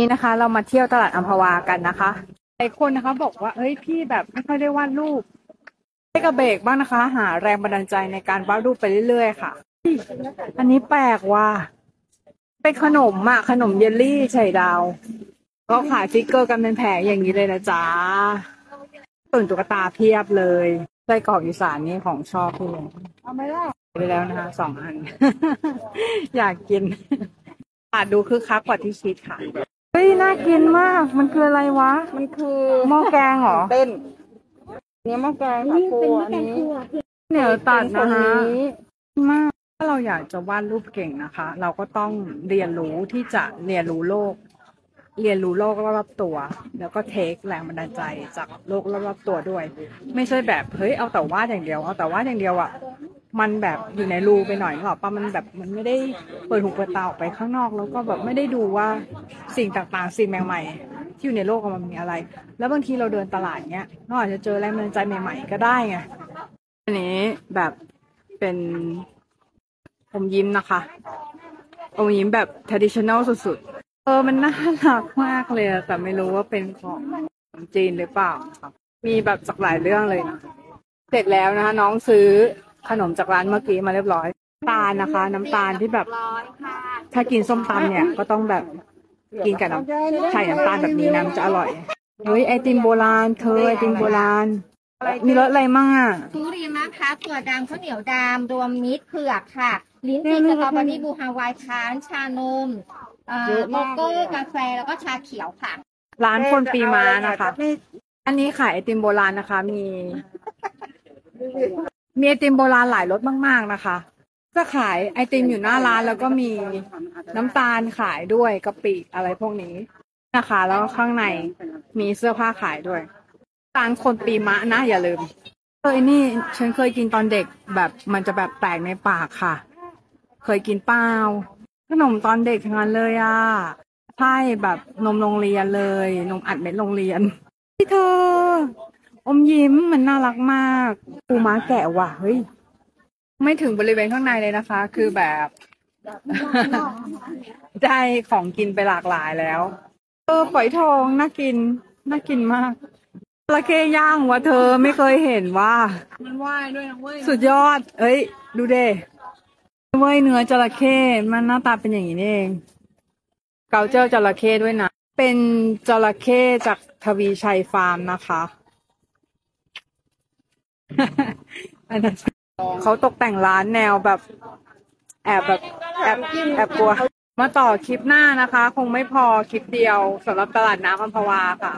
นี่นะคะ เรามาเที่ยวตลาดอัมพวากันนะคะหลายคนนะคะบอกว่าเฮ้ยพี่แบบไม่ค่อยได้วาดรูปให้กระเบกบ้างนะคะ หาแรงบันดาลใจในการวาดรูปไปเรื่อยๆค่ะ อันนี้แปลกว่ะเป็นขนมอะขนมเยลลี่ไข่ดาวก็ขาย figure กันเป็นแผงอย่างนี้เลยนะจ๊ะตุ่นตุ๊กตาเพียบเลยไส้กรอกอีสานนี่ของชอบพี่เลยเอาไหมล่ะไปแล้วนะคะสองอัน อยากกินอาจดูคือคักกว่าที่คิดค่ะ น่ากินมาก มันคืออะไรวะ มันคือหม้อแกงเหรอ เต้นเนื้อหม้อแกงค่ะครัวอันนี้เหนียวตัดเป็นะนฮะคนนี้มาก ถ้าเราอยากจะวาดรูปเก่งนะคะ เราก็ต้องเรียนรู้ที่จะเรียนรู้โลก เรียนรู้โลกรอบๆตัว แล้วก็เทคแรงบันดาลใจจากโลกรอบๆตัวด้วย ไม่ใช่แบบเฮ้ยเอาแต่วาดอย่างเดียว เอาแต่วาดอย่างเดียวอะ มันแบบอยู่ในรูไปหน่อยหรอปะมันแบบมันไม่ได้เปิดหูเปิดตาออกไปข้างนอก แล้วก็แบบไม่ได้ดูว่าสิ่งต่างๆ สิ่งใหม่ๆ ที่อยู่ในโลกอะมันมีอะไร แล้วบางทีเราเดินตลาดเนี้ยเราอาจจะเจอแรงบันดาลใจใหม่ ๆ ก็ได้ไงอันนี้แบบเป็นอมยิ้มนะคะอมยิ้มแบบ traditional สุดๆเออมันน่ารักมากเลยแต่ไม่รู้ว่าเป็นของจีนหรือเปล่าครับมีแบบจากหลายเรื่องเลยนะเสร็จแล้วนะคะน้องซื้อ ขนมจากร้านเมื่อกี้มาเรียบร้อยตาลนะคะ น้ำตาลที่แบบร้อยค่ะถ้ากินส้มตำเนี่ยก็ต้องแบบกินกับน้ำไข่น้ำตาลแบบนี้นะมันจะอร่อยเฮ้ยไอติมโบราณ เธอไอติมโบราณ มีรสอะไรมั่งอะทุเรียนมะพร้าวถั่วดำข้าวเหนียวดำรวมมิตรเผือกค่ะ ลิ้นจี่สตรอเบอรี่บูฮาวายค้านชานมเอ่อโลโก้กาแฟแล้วก็ชาเขียวค่ะ ร้านคนปีม้านะคะ อันนี้ขายไอติมโบราณนะคะ มี มีไอติมโบราณหลายรสมาก ๆ นะคะ จะขายไอติมอยู่หน้าร้านแล้วก็มีน้ำตาลขายด้วยกะปิอะไรพวกนี้นะคะ แล้วข้างในมีเสื้อผ้าขายด้วยร้านคนปีมะนะ อย่าลืมเคยนี่ ฉันเคยกินตอนเด็กแบบมันจะแบบแตกในปากค่ะ เคยกินเปล่าขนมตอนเด็กทั้งนั้นเลยอะใช่แบบนมโรงเรียนเลย นมอัดเม็ดโรงเรียนพี่เธอ อมยิ้มมันน่ารักมากปูม้าแกะว่ะเฮ้ย ไม่ถึงบริเวณข้างในเลยนะคะ คือแบบ ได้ของกินไปหลากหลายแล้ว เออฝอยทองน่ากิน น่ากินมากจระเข้ย่างวะเธอไม่เคยเห็นว่า มันว่ายด้วยนะเว้ย สุดยอด เอ้ย ดูเด้เว้ยเนื้อจระเข้มันหน้าตาเป็นอย่างนี้นี่เอง เกาเจอจระเข้ด้วยนะ เป็นจระเข้จากทวีชัยฟาร์มนะคะ อันนั้นเขาตกแต่งร้านแนวแบบ แอบแบบแอบแอบกลัว มาต่อคลิปหน้านะคะ คงไม่พอคลิปเดียวสำหรับตลาดน้ำอัมพวาค่ะ